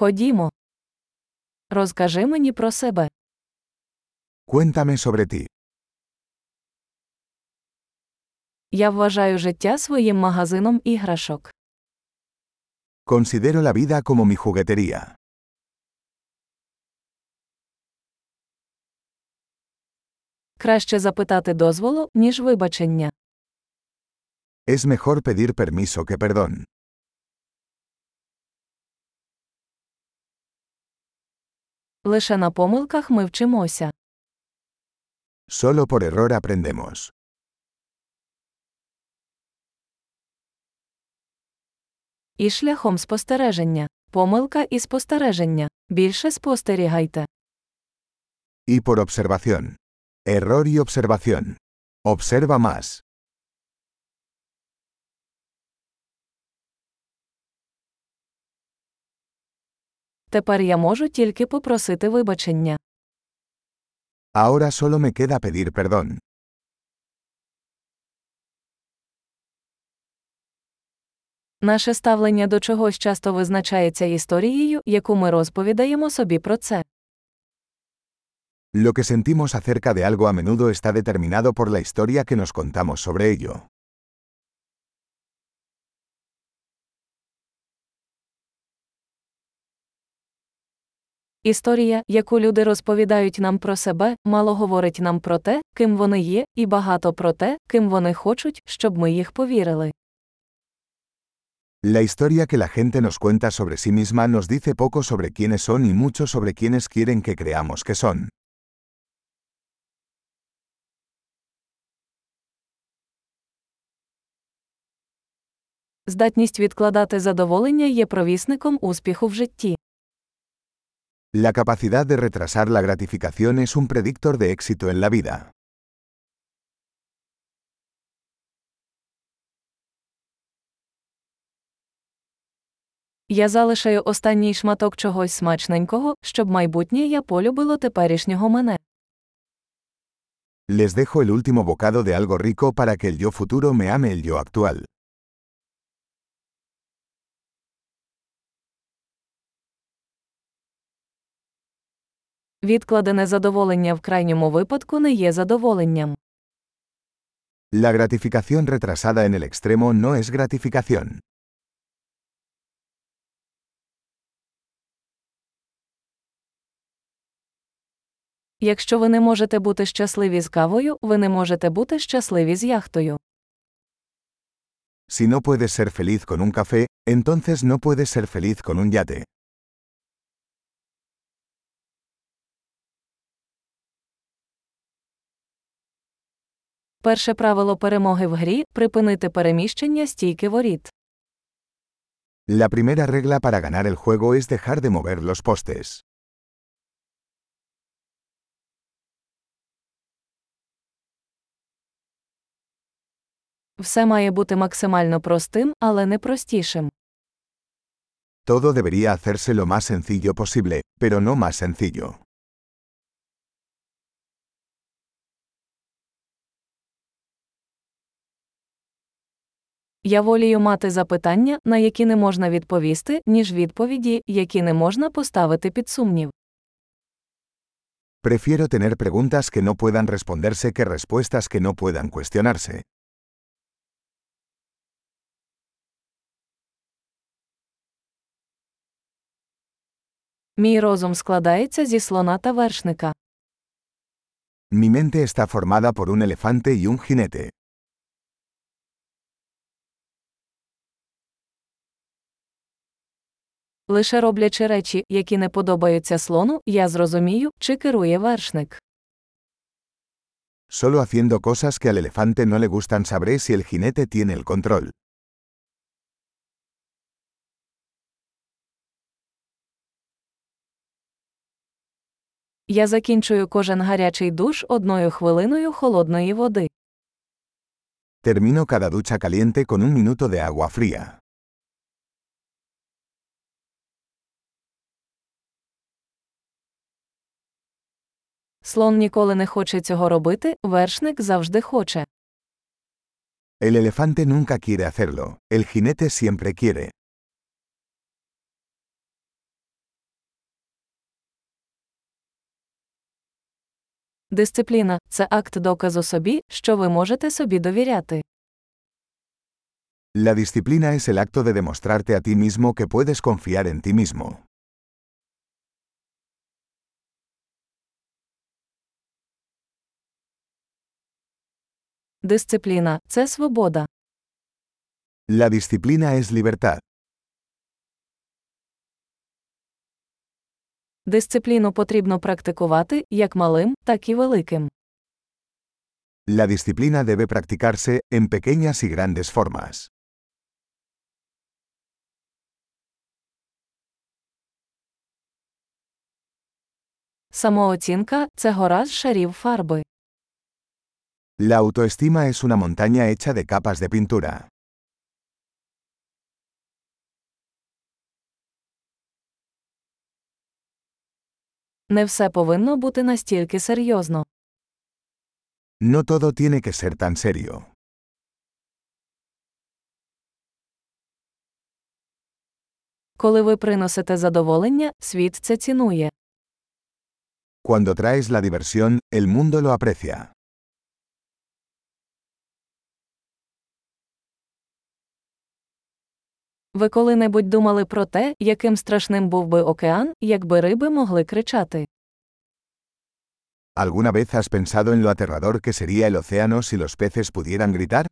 Ходімо. Розкажи мені про себе. Cuéntame sobre ti. Я вважаю життя своїм магазином іграшок. Considero la vida como mi juguetería. Краще запитати дозволу, ніж вибачення. Es mejor pedir permiso que perdón. Лише на помилках ми вчимося. Solo por error aprendemos. І шляхом спостереження. Помилка і спостереження. Більше спостерігайте. Y por observación. Error y observación. Observa más. Тепер я можу тільки попросити вибачення. Ahora solo me queda pedir perdón. Наше ставлення до чогось часто визначається історією, яку ми розповідаємо собі про це. Lo que sentimos acerca de algo a menudo está determinado por la historia que nos contamos sobre ello. Історія, яку люди розповідають нам про себе, мало говорить нам про те, ким вони є, і багато про те, ким вони хочуть, щоб ми їх повірили. La historia que la gente nos cuenta sobre sí misma nos dice poco sobre quiénes son y mucho sobre quiénes quieren que creamos que son. Здатність відкладати задоволення є провісником успіху в житті. La capacidad de retrasar la gratificación es un predictor de éxito en la vida. Я залишаю останній шматок чогось смачненького, щоб майбутнє я полюбило теперішнього мене. Les dejo el último bocado de algo rico para que el yo futuro me ame el yo actual. Відкладене задоволення в крайньому випадку не є задоволенням. La gratificación retrasada en el extremo no es gratificación. Якщо ви не можете бути щасливі з кавою, ви не можете бути щасливі з яхтою. Si no puedes ser feliz con un café, entonces no puedes ser feliz con un yate. Перше правило перемоги в грі припинити переміщення стійки воріт. La primera regla para ganar el juego es dejar de mover los postes. Все має бути максимально простим, але не простішим. Todo debería hacerse lo más sencillo posible, pero no más sencillo. Я волію мати запитання, на які не можна відповісти, ніж відповіді, які не можна поставити під сумнів. Prefiero tener preguntas que no puedan responderse que respuestas que no puedan cuestionarse. Мій розум складається зі слона та вершника. Mi mente está formada por un elefante y un jinete. Лише роблячи речі, які не подобаються слону, я зрозумію, чи керує вершник. Solo haciendo cosas que al elefante no le gustan sabré si el jinete tiene el control. Я закінчую кожен гарячий душ одною хвилиною холодної води. Termino cada ducha caliente con un minuto de agua fría. Слон ніколи не хоче цього робити, вершник завжди хоче. El elefante nunca quiere hacerlo, el jinete siempre quiere. Дисципліна це акт доказу собі, що ви можете собі довіряти. La disciplina es el acto de demostrarte a ti mismo que puedes confiar en ti mismo. Дисципліна це свобода. La disciplina es libertad. Дисципліну потрібно практикувати як малим, так і великим. La disciplina debe practicarse en pequeñas y grandes formas. Самооцінка це гора з шарів фарби. La autoestima es una montaña hecha de capas de pintura. Не все повинно бути настільки серйозно. No todo tiene que ser tan serio. Коли ви приносите задоволення, світ це цінує. Cuando traes la diversión, el mundo lo aprecia. Ви коли-небудь думали про те, яким страшним був би океан, якби риби могли кричати. ¿Alguna vez has pensado en lo aterrador que sería el océano si los peces pudieran gritar?